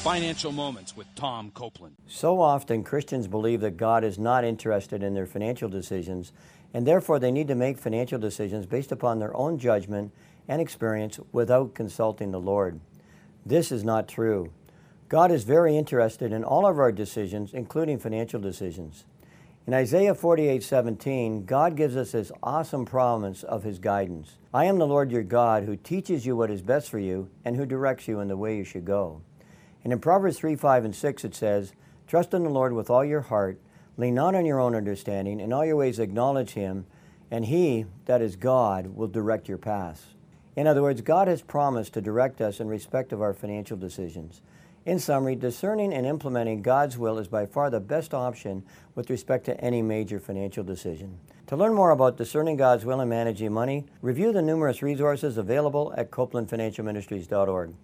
Financial Moments with Tom Copeland. So often, Christians believe that God is not interested in their financial decisions, and therefore they need to make financial decisions based upon their own judgment and experience without consulting the Lord. This is not true. God is very interested in all of our decisions, including financial decisions. In Isaiah 48:17, God gives us this awesome promise of his guidance. I am the Lord your God who teaches you what is best for you and who directs you in the way you should go. And in Proverbs 3, 5, and 6, it says, Trust in the Lord with all your heart, lean not on your own understanding, in all your ways acknowledge him, and he, that is God, will direct your paths. In other words, God has promised to direct us in respect of our financial decisions. In summary, discerning and implementing God's will is by far the best option with respect to any major financial decision. To learn more about discerning God's will and managing money, review the numerous resources available at CopelandFinancialMinistries.org.